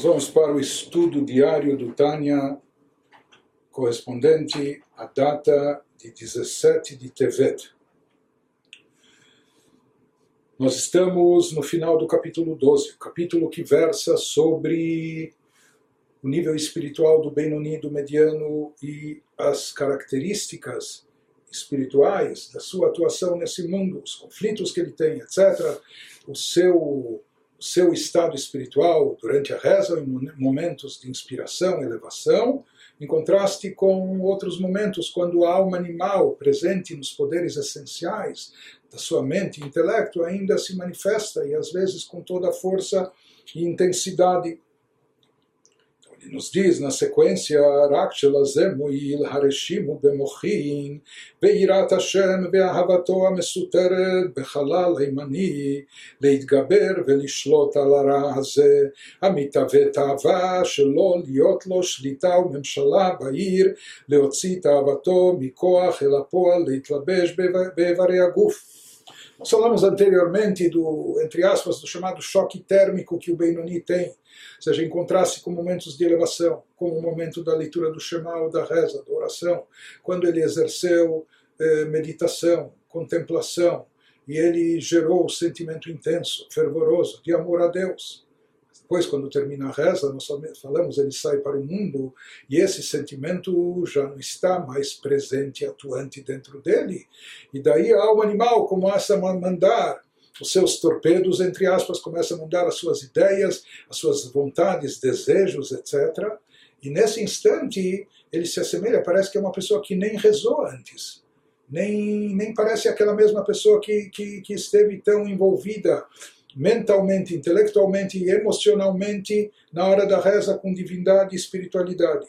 Nós vamos para o estudo diário do Tânia, correspondente à data de 17 de Tevet. Nós estamos no final do capítulo 12, capítulo que versa sobre o nível espiritual do Benoni, do mediano e as características espirituais da sua atuação nesse mundo, os conflitos que ele tem, etc., o seu seu estado espiritual durante a reza, em momentos de inspiração, elevação, em contraste com outros momentos quando a alma animal presente nos poderes essenciais da sua mente e intelecto ainda se manifesta e às vezes com toda a força e intensidade diz na sequência, שלזה מועיל הרשימו במוחין, ביראת השם ואהבתו המסותרת בחלל הימני, להתגבר ולשלוט על הרע הזה, המתהווה תאווה שלא להיות לו שליטה וממשלה בעיר, להוציא תאוותו מכוח אל הפועל, להתלבש באיברי הגוף. Nós falamos anteriormente do, entre aspas, do chamado choque térmico que o Benoni tem, ou seja, encontrar-se com momentos de elevação, como o momento da leitura do Shema ou da reza, da oração, quando ele exerceu eh, meditação, contemplação, e ele gerou o sentimento intenso, fervoroso de amor a Deus depois, quando termina a reza, nós falamos, ele sai para o mundo e esse sentimento já não está mais presente, atuante dentro dele. E daí alma animal começa a mandar os seus torpedos, entre aspas, começa a mandar as suas ideias, as suas vontades, desejos, etc. E nesse instante ele se assemelha, parece que é uma pessoa que nem rezou antes. Nem, nem parece aquela mesma pessoa que, que, que esteve tão envolvida mentalmente, intelectualmente e emocionalmente na hora da reza com divindade e espiritualidade.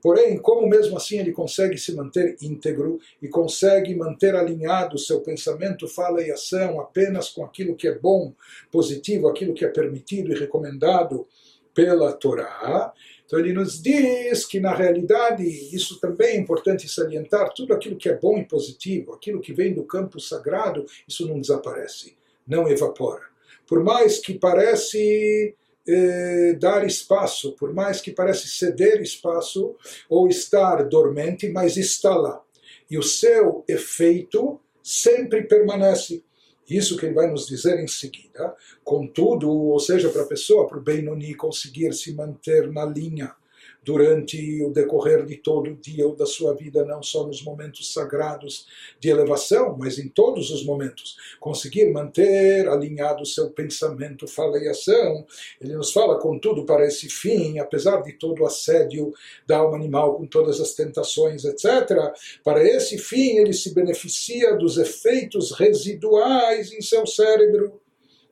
Porém, como mesmo assim ele consegue se manter íntegro e consegue manter alinhado seu pensamento, fala e ação apenas com aquilo que é bom, positivo, aquilo que é permitido e recomendado pela Torá, então ele nos diz que na realidade isso também é importante salientar, tudo aquilo que é bom e positivo, aquilo que vem do campo sagrado, isso não desaparece, não evapora por mais que parece eh, dar espaço, por mais que parece ceder espaço ou estar dormente, mas está lá. E o seu efeito sempre permanece. Isso que ele vai nos dizer em seguida. Contudo, ou seja, para a pessoa, para o Benoni conseguir se manter na linha durante o decorrer de todo o dia ou da sua vida, não só nos momentos sagrados de elevação, mas em todos os momentos. Conseguir manter alinhado o seu pensamento, fala e ação. Ele nos fala, contudo, para esse fim, apesar de todo o assédio da alma animal, com todas as tentações, etc., para esse fim ele se beneficia dos efeitos residuais em seu cérebro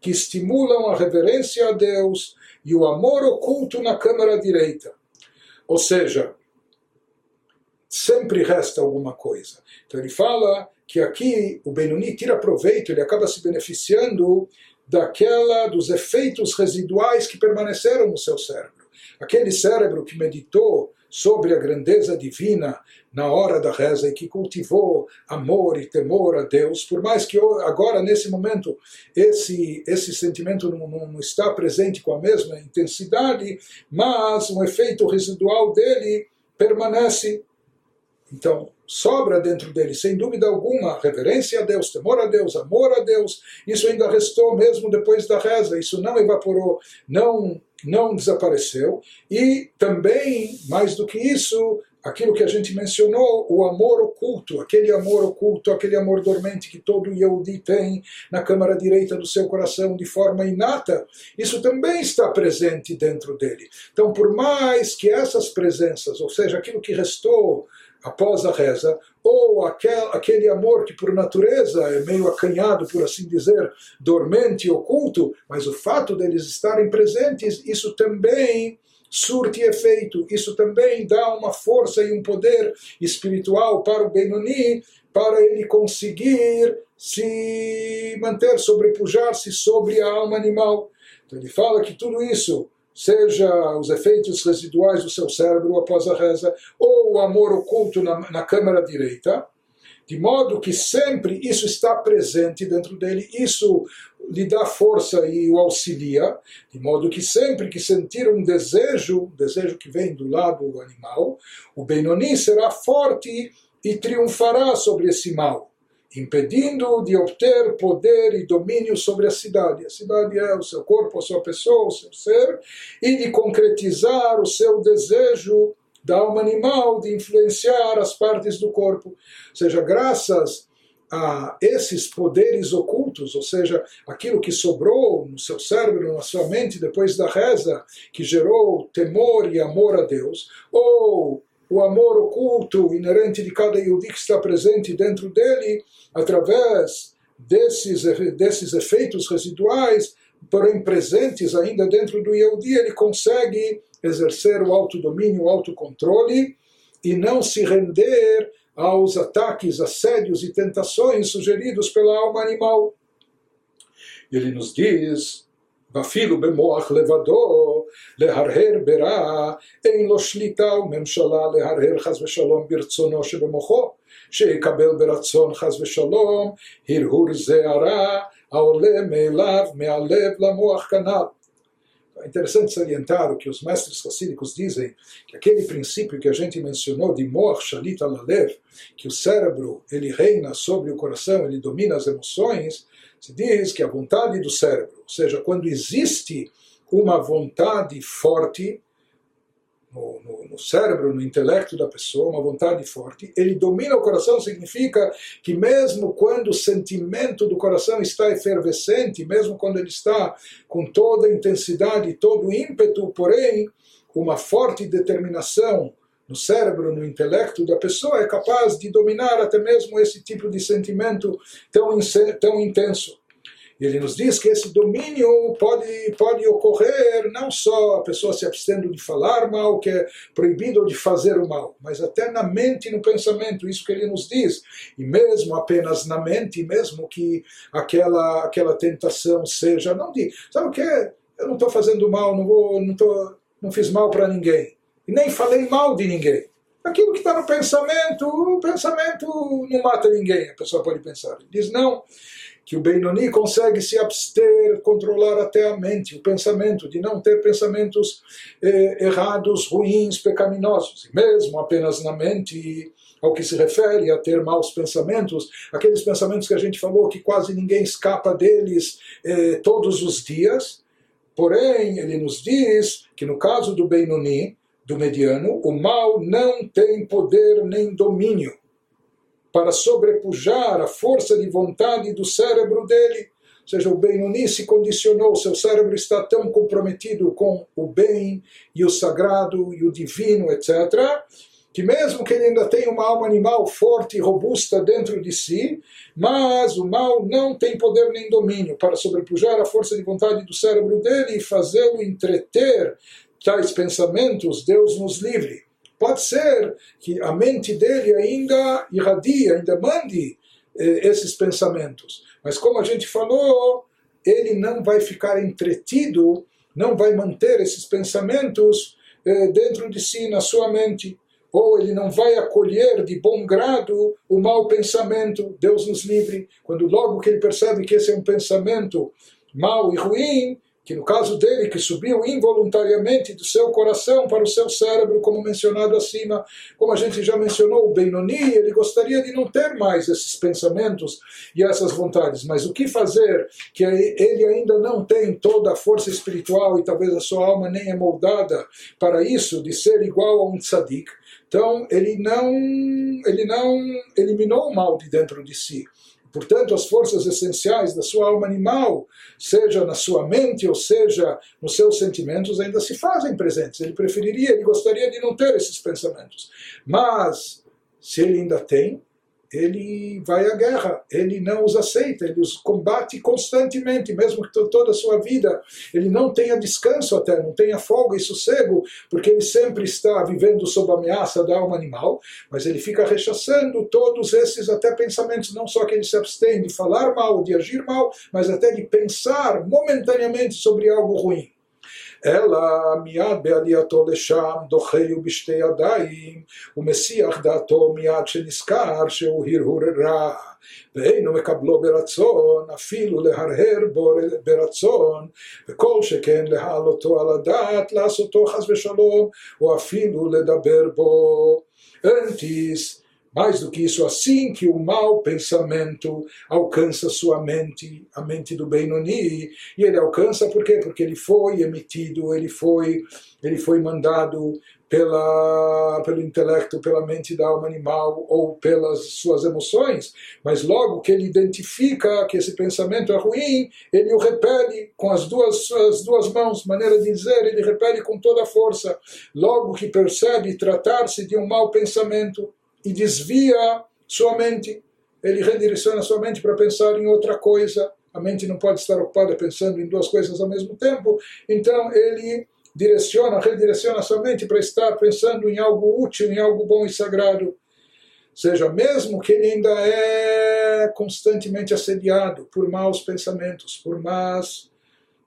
que estimulam a reverência a Deus e o amor oculto na câmara direita. Ou seja, sempre resta alguma coisa. Então ele fala que aqui o Benoni tira proveito, ele acaba se beneficiando daquela dos efeitos residuais que permaneceram no seu cérebro. Aquele cérebro que meditou sobre a grandeza divina na hora da reza e que cultivou amor e temor a Deus, por mais que agora, nesse momento, esse, esse sentimento não, não está presente com a mesma intensidade, mas um efeito residual dele permanece. Então, sobra dentro dele, sem dúvida alguma, reverência a Deus, temor a Deus, amor a Deus. Isso ainda restou mesmo depois da reza, isso não evaporou, não não desapareceu. E também, mais do que isso, aquilo que a gente mencionou, o amor oculto, aquele amor oculto, aquele amor dormente que todo Yehudi tem na câmara direita do seu coração de forma inata, isso também está presente dentro dele. Então, por mais que essas presenças, ou seja, aquilo que restou após a reza, ou aquel, aquele amor que por natureza é meio acanhado, por assim dizer, dormente, oculto, mas o fato deles estarem presentes, isso também surte efeito, isso também dá uma força e um poder espiritual para o Benoni, para ele conseguir se manter, sobrepujar-se sobre a alma animal. Então ele fala que tudo isso seja os efeitos residuais do seu cérebro após a reza, ou o amor oculto na, na câmara direita, de modo que sempre isso está presente dentro dele, isso lhe dá força e o auxilia, de modo que sempre que sentir um desejo, um desejo que vem do lado animal, o Benoni será forte e triunfará sobre esse mal, impedindo de obter poder e domínio sobre a cidade. A cidade é o seu corpo, a sua pessoa, o seu ser, e de concretizar o seu desejo da alma animal de influenciar as partes do corpo. Ou seja, graças a esses poderes ocultos, ou seja, aquilo que sobrou no seu cérebro, na sua mente depois da reza, que gerou temor e amor a Deus, ou o amor oculto inerente de cada Yudi que está presente dentro dele, através desses, desses efeitos residuais, porém presentes ainda dentro do Yehudi, ele consegue exercer o autodomínio, o autocontrole e não se render aos ataques, assédios e tentações sugeridos pela alma animal. Ele nos diz ואפילו במוח לבדו להרהר ברע, אין לו שליטה וממשלה להרהר חס ושלום ברצונו שבמוחו, שיקבל ברצון חס ושלום הרהור זה הרע העולה מאליו, מהלב למוח כנ"ל. É interessante salientar que os mestres racídicos dizem que aquele princípio que a gente mencionou de Moach Shalit Alalev, que o cérebro ele reina sobre o coração, ele domina as emoções, se diz que a vontade do cérebro, ou seja, quando existe uma vontade forte, no, no, no, cérebro, no intelecto da pessoa, uma vontade forte, ele domina o coração, significa que mesmo quando o sentimento do coração está efervescente, mesmo quando ele está com toda a intensidade, todo o ímpeto, porém, uma forte determinação no cérebro, no intelecto da pessoa, é capaz de dominar até mesmo esse tipo de sentimento tão, tão intenso. Ele nos diz que esse domínio pode, pode ocorrer não só a pessoa se abstendo de falar mal, que é proibido de fazer o mal, mas até na mente e no pensamento, isso que ele nos diz. E mesmo apenas na mente, mesmo que aquela, aquela tentação seja, não de, sabe o que? Eu não estou fazendo mal, não, vou, não, tô, não fiz mal para ninguém. E nem falei mal de ninguém. Aquilo que está no pensamento, o pensamento não mata ninguém, a pessoa pode pensar. Ele diz, não que o Benoni consegue se abster, controlar até a mente, o pensamento, de não ter pensamentos eh, errados, ruins, pecaminosos. E mesmo apenas na mente, ao que se refere a ter maus pensamentos, aqueles pensamentos que a gente falou que quase ninguém escapa deles eh, todos os dias. Porém, ele nos diz que no caso do Benoni, do mediano, o mal não tem poder nem domínio para sobrepujar a força de vontade do cérebro dele. Ou seja, o Benoni se condicionou, seu cérebro está tão comprometido com o bem e o sagrado e o divino, etc., que mesmo que ele ainda tenha uma alma animal forte e robusta dentro de si, mas o mal não tem poder nem domínio para sobrepujar a força de vontade do cérebro dele e fazê-lo entreter tais pensamentos, Deus nos livre. Pode ser que a mente dele ainda irradia, ainda mande eh, esses pensamentos. Mas como a gente falou, ele não vai ficar entretido, não vai manter esses pensamentos eh, dentro de si, na sua mente. Ou ele não vai acolher de bom grado o mau pensamento, Deus nos livre. Quando logo que ele percebe que esse é um pensamento mau e ruim, que no caso dele, que subiu involuntariamente do seu coração para o seu cérebro, como mencionado acima, como a gente já mencionou, o Benoni, ele gostaria de não ter mais esses pensamentos e essas vontades, mas o que fazer que ele ainda não tem toda a força espiritual e talvez a sua alma nem é moldada para isso, de ser igual a um tzadik, então ele não, ele não eliminou o mal de dentro de si. Portanto, as forças essenciais da sua alma animal, seja na sua mente ou seja nos seus sentimentos, ainda se fazem presentes. Ele preferiria, ele gostaria de não ter esses pensamentos. Mas, se ele ainda tem, ele vai à guerra, ele não os aceita, ele os combate constantemente, mesmo que toda a sua vida ele não tenha descanso até, não tenha folga e sossego, porque ele sempre está vivendo sob ameaça da alma animal, mas ele fica rechaçando todos esses até pensamentos, não só que ele se abstém de falar mal, de agir mal, mas até de pensar momentaneamente sobre algo ruim. אלא מיד בעלייתו לשם דוחה בשתי ידיים ומסיח דעתו מיד שנזכר שהוא הרהור רע ואינו מקבלו ברצון אפילו להרהר בו ברצון וכל שכן להעלותו על הדעת לעשותו חס ושלום או אפילו לדבר בו. antes Mais do que isso, assim que o mau pensamento alcança sua mente, a mente do Benoni, e ele alcança por quê? Porque ele foi emitido, ele foi, ele foi mandado pela, pelo intelecto, pela mente da alma animal ou pelas suas emoções, mas logo que ele identifica que esse pensamento é ruim, ele o repele com as duas, as duas mãos, maneira de dizer, ele repele com toda a força. Logo que percebe tratar-se de um mau pensamento, e desvia sua mente. Ele redireciona sua mente para pensar em outra coisa. A mente não pode estar ocupada pensando em duas coisas ao mesmo tempo. Então ele direciona, redireciona sua mente para estar pensando em algo útil, em algo bom e sagrado. Seja, mesmo que ele ainda é constantemente assediado por maus pensamentos, por más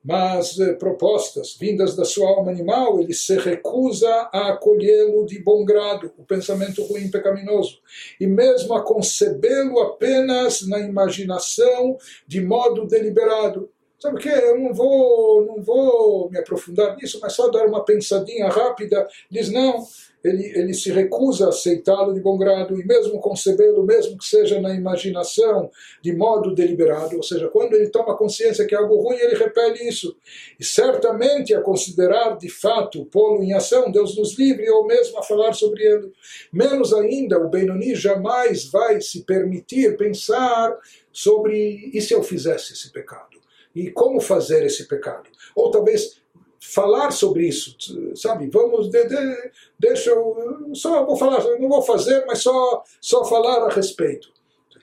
mas eh, propostas vindas da sua alma animal, ele se recusa a acolhê-lo de bom grado, o pensamento ruim pecaminoso, e mesmo a concebê-lo apenas na imaginação de modo deliberado. Sabe o que? Eu não vou, não vou me aprofundar nisso, mas só dar uma pensadinha rápida. Diz, não, ele, ele se recusa a aceitá-lo de bom grado e mesmo concebê-lo, mesmo que seja na imaginação, de modo deliberado, ou seja, quando ele toma consciência que é algo ruim, ele repele isso. E certamente a considerar de fato pô-lo em ação, Deus nos livre, ou mesmo a falar sobre ele. Menos ainda, o Benoni jamais vai se permitir pensar sobre e se eu fizesse esse pecado? E como fazer esse pecado? Ou talvez falar sobre isso, sabe? Vamos, de, de, deixa eu, só vou falar, não vou fazer, mas só, só falar a respeito.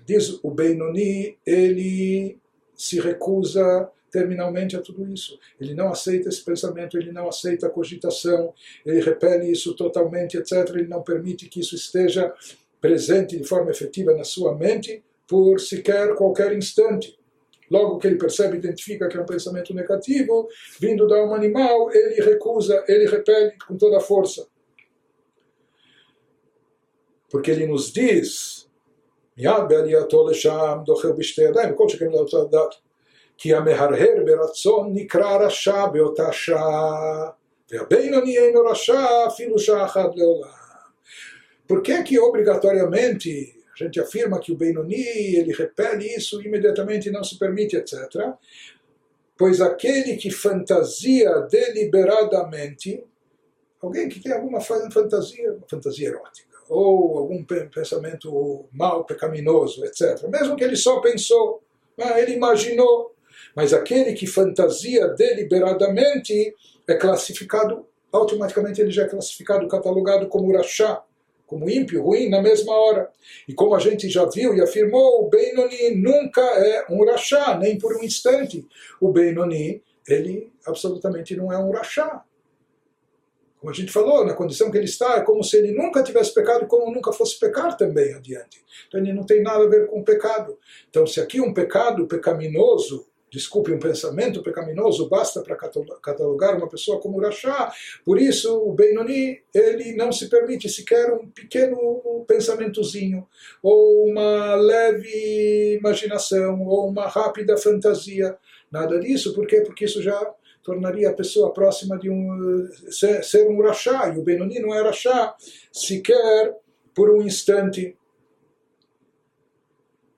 Diz o Benoni, ele se recusa terminalmente a tudo isso. Ele não aceita esse pensamento, ele não aceita a cogitação, ele repele isso totalmente, etc. Ele não permite que isso esteja presente de forma efetiva na sua mente por sequer qualquer instante. Logo que ele percebe, identifica que é um pensamento negativo, vindo da alma animal, ele recusa, ele repele com toda a força. Porque ele nos diz, כי המהרהר ברצון נקרא רשע באותה שעה, והבינוני אינו רשע אפילו שעה אחת לעולם. Por que que obrigatoriamente a gente afirma que o Benoni, ele repele isso imediatamente não se permite, etc. Pois aquele que fantasia deliberadamente, alguém que tem alguma fantasia, fantasia erótica, ou algum pensamento mal, pecaminoso, etc. Mesmo que ele só pensou, ah, ele imaginou, mas aquele que fantasia deliberadamente é classificado, automaticamente ele já é classificado, catalogado como rachá, como ímpio, ruim, na mesma hora. E como a gente já viu e afirmou, o Benoni nunca é um rachá, nem por um instante. O Benoni, ele absolutamente não é um rachá. Como a gente falou, na condição que ele está, é como se ele nunca tivesse pecado e como nunca fosse pecar também adiante. Então ele não tem nada a ver com o pecado. Então se aqui um pecado pecaminoso desculpe, um pensamento pecaminoso basta para catalogar uma pessoa como Rachá. Por isso, o Benoni, ele não se permite sequer um pequeno pensamentozinho, ou uma leve imaginação, ou uma rápida fantasia. Nada disso, por quê? Porque isso já tornaria a pessoa próxima de um ser, ser um Rachá, e o Benoni não é Rachá sequer por um instante.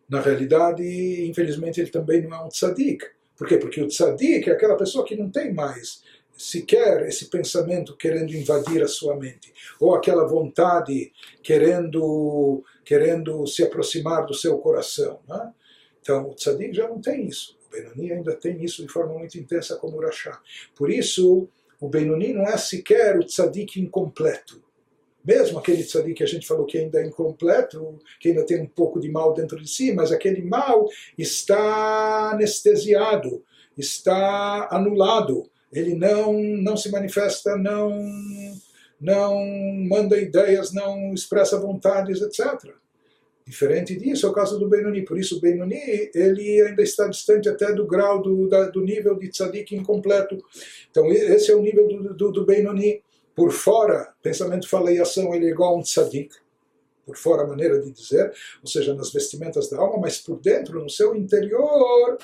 Na realidade, infelizmente, ele também não é um tzadik. Por quê? Porque o tzadik é aquela pessoa que não tem mais sequer esse pensamento querendo invadir a sua mente, ou aquela vontade querendo, querendo se aproximar do seu coração. Né? Então, o tzadik já não tem isso. O Benoni ainda tem isso de forma muito intensa como o Rashá. Por isso, o Benoni não é sequer o tzadik incompleto mesmo aquele tzadik que a gente falou que ainda é incompleto, que ainda tem um pouco de mal dentro de si, mas aquele mal está anestesiado, está anulado, ele não, não se manifesta, não, não manda ideias, não expressa vontades, etc. Diferente disso é o caso do Benoni, por isso o Benoni ele ainda está distante até do grau do, da, do nível de tzadik incompleto. Então esse é o nível do, do, do Benoni. Por fora, pensamento, fala e ação, ele é igual a um tzadik, por fora a maneira de dizer, ou seja, nas vestimentas da alma, mas por dentro, no seu interior,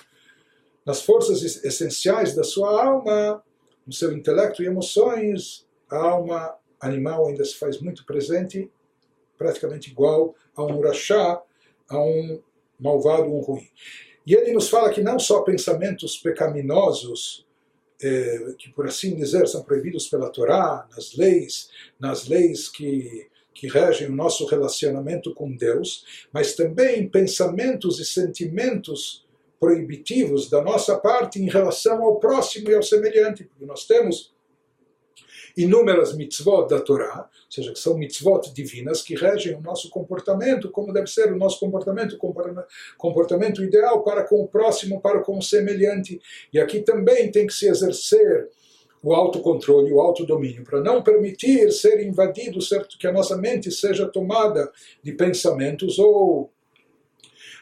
nas forças essenciais da sua alma, no seu intelecto e emoções, a alma animal ainda se faz muito presente, praticamente igual a um rachá, a um malvado, um ruim. E ele nos fala que não só pensamentos pecaminosos, eh, que por assim dizer são proibidos pela Torá, nas leis, nas leis que, que regem o nosso relacionamento com Deus, mas também pensamentos e sentimentos proibitivos da nossa parte em relação ao próximo e ao semelhante, porque nós temos inúmeras mitzvot da Torá, ou seja, que são mitzvot divinas que regem o nosso comportamento, como deve ser o nosso comportamento, comportamento ideal para com o próximo, para com o semelhante. E aqui também tem que se exercer o autocontrole, o autodomínio, para não permitir ser invadido, certo, que a nossa mente seja tomada de pensamentos ou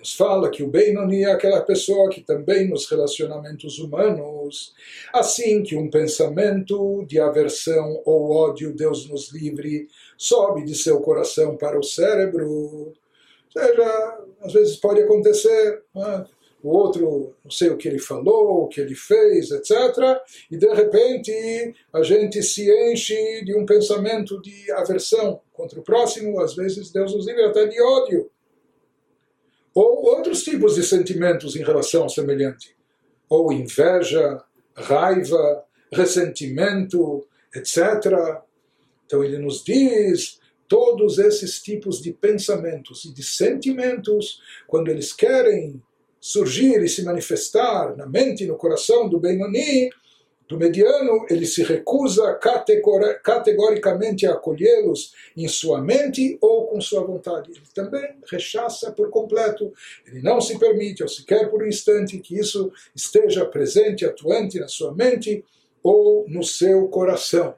nos fala que o Benoni é aquela pessoa que também nos relacionamentos humanos, assim que um pensamento de aversão ou ódio, Deus nos livre, sobe de seu coração para o cérebro. Ou seja, às vezes pode acontecer, né? o outro não sei o que ele falou, o que ele fez, etc. E de repente a gente se enche de um pensamento de aversão contra o próximo, às vezes Deus nos livre até de ódio ou outros tipos de sentimentos em relação ao semelhante, ou inveja, raiva, ressentimento, etc. Então ele nos diz todos esses tipos de pensamentos e de sentimentos, quando eles querem surgir e se manifestar na mente e no coração do Benoni, do mediano, ele se recusa categoricamente a acolhê-los em sua mente ou com sua vontade. Ele também rechaça por completo. Ele não se permite, ou sequer por um instante, que isso esteja presente, atuante na sua mente ou no seu coração.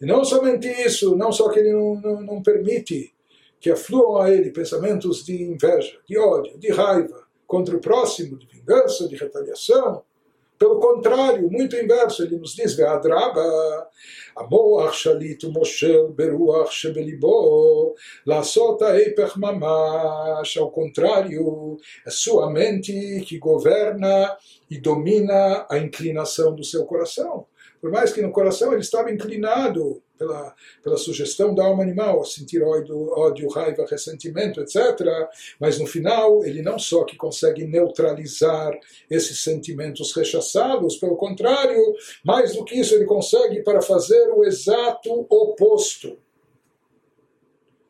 E não somente isso, não só que ele não, não, não permite que afluam a ele pensamentos de inveja, de ódio, de raiva contra o próximo, de vingança, de retaliação, pelo contrário, muito inverso, ele nos diz, Ve'adraba, המוח שליט ומושל ברוח שבליבו, לעשות ההפך ממש, ao contrário, é sua mente que governa e domina a inclinação do seu coração. Por mais que no coração ele estava inclinado pela, pela sugestão da alma animal a sentir ódio, ódio, raiva, ressentimento, etc. Mas no final ele não só que consegue neutralizar esses sentimentos, rechaçá-los, pelo contrário, mais do que isso ele consegue para fazer o exato oposto.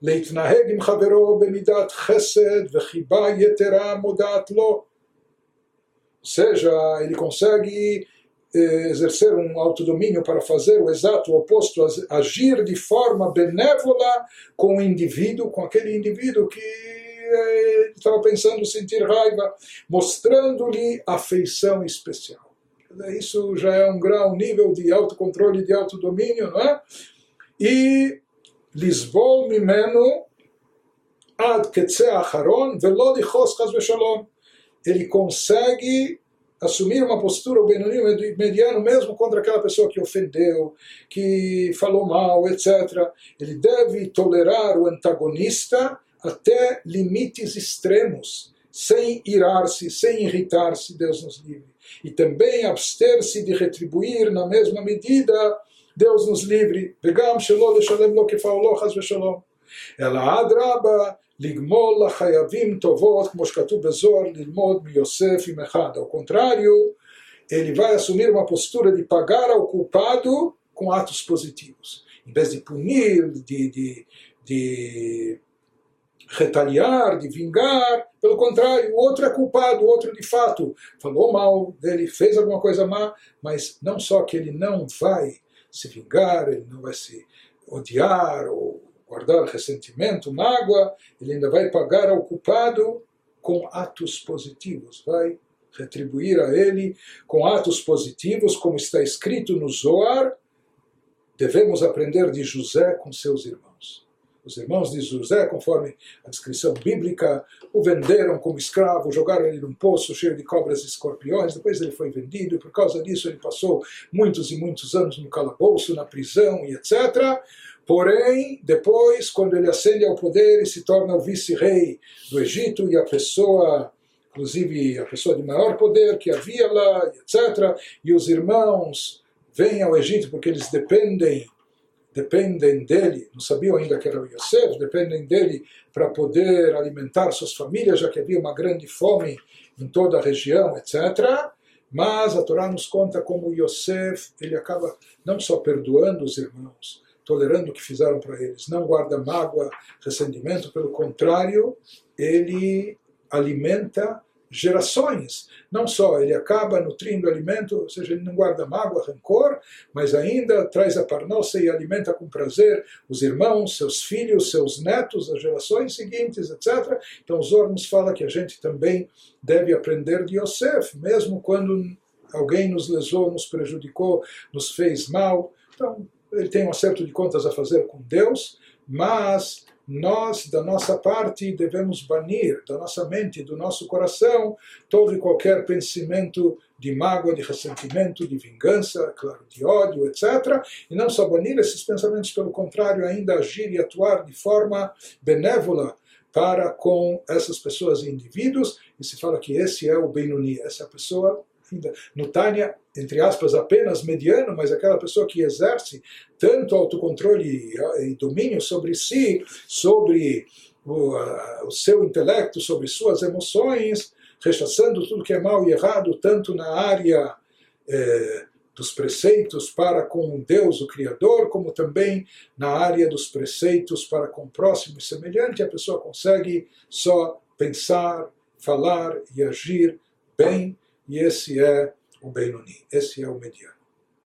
להתנהג עם חברו במידת חסד וחיבה יתרה מודעת לו. Ou seja, ele consegue eh, exercer um autodomínio para fazer o exato oposto, agir de forma benévola com o indivíduo, com aquele indivíduo que eh, estava pensando sentir raiva, mostrando-lhe afeição especial. Isso já é um grau, um nível de autocontrole, de autodomínio, não é? E Lisbol mimeno ad ketze acharon velo lichos chas veshalom. Ele consegue assumir uma postura, o Benoni, o mediano, mesmo contra aquela pessoa que ofendeu, que falou mal, etc. Ele deve tolerar o antagonista até limites extremos, sem irar-se, sem irritar-se, Deus nos livre. E também abster-se de retribuir na mesma medida, Deus nos livre. Vegam shalom, shalom, lo que falou, ela adraba לגמול לחייבים טובות, כמו שכתוב בזוהר, ללמוד מיוסף עם אחד. Ao contrário, ele vai assumir uma postura de pagar ao culpado com atos positivos. Em vez de punir, de, de, de retaliar, de vingar. Pelo contrário, o outro é culpado, o outro de fato falou mal dele, fez alguma coisa má, mas não só que ele não vai se vingar, ele não vai se odiar ou guardar ressentimento, mágoa, ele ainda vai pagar ao culpado com atos positivos, vai retribuir a ele com atos positivos, como está escrito no Zoar, devemos aprender de José com seus irmãos. Os irmãos de José, conforme a descrição bíblica, o venderam como escravo, jogaram ele num poço cheio de cobras e escorpiões, depois ele foi vendido, e por causa disso ele passou muitos e muitos anos no calabouço, na prisão e etc. Porém, depois, quando ele ascende ao poder e se torna o vice-rei do Egito e a pessoa, inclusive a pessoa de maior poder que havia lá, etc., e os irmãos vêm ao Egito porque eles dependem dependem dele, não sabiam ainda que era o Yosef, dependem dele para poder alimentar suas famílias, já que havia uma grande fome em toda a região, etc. Mas a Torá nos conta como Yosef, ele acaba não só perdoando os irmãos, tolerando o que fizeram para eles, não guarda mágoa, ressentimento, pelo contrário, ele alimenta gerações. Não só ele acaba nutrindo alimento, ou seja, ele não guarda mágoa, rancor, mas ainda traz a parnossa e alimenta com prazer os irmãos, seus filhos, seus netos, as gerações seguintes, etc. Então Zor nos fala que a gente também deve aprender de Yosef, mesmo quando alguém nos lesou, nos prejudicou, nos fez mal. Então, ele tem um acerto de contas a fazer com Deus, mas nós, da nossa parte, devemos banir da nossa mente, do nosso coração, todo e qualquer pensamento de mágoa, de ressentimento, de vingança, claro, de ódio, etc. E não só banir esses pensamentos, pelo contrário, ainda agir e atuar de forma benévola para com essas pessoas e indivíduos. E se fala que esse é o Benuni, essa pessoa no Tânia, entre aspas, apenas mediano, mas aquela pessoa que exerce tanto autocontrole e domínio sobre si, sobre o, o seu intelecto, sobre suas emoções, rechaçando tudo que é mal e errado, tanto na área eh, dos preceitos para com Deus, o Criador, como também na área dos preceitos para com o próximo e semelhante, a pessoa consegue só pensar, falar e agir bem e esse é o Benoni, esse é o mediano.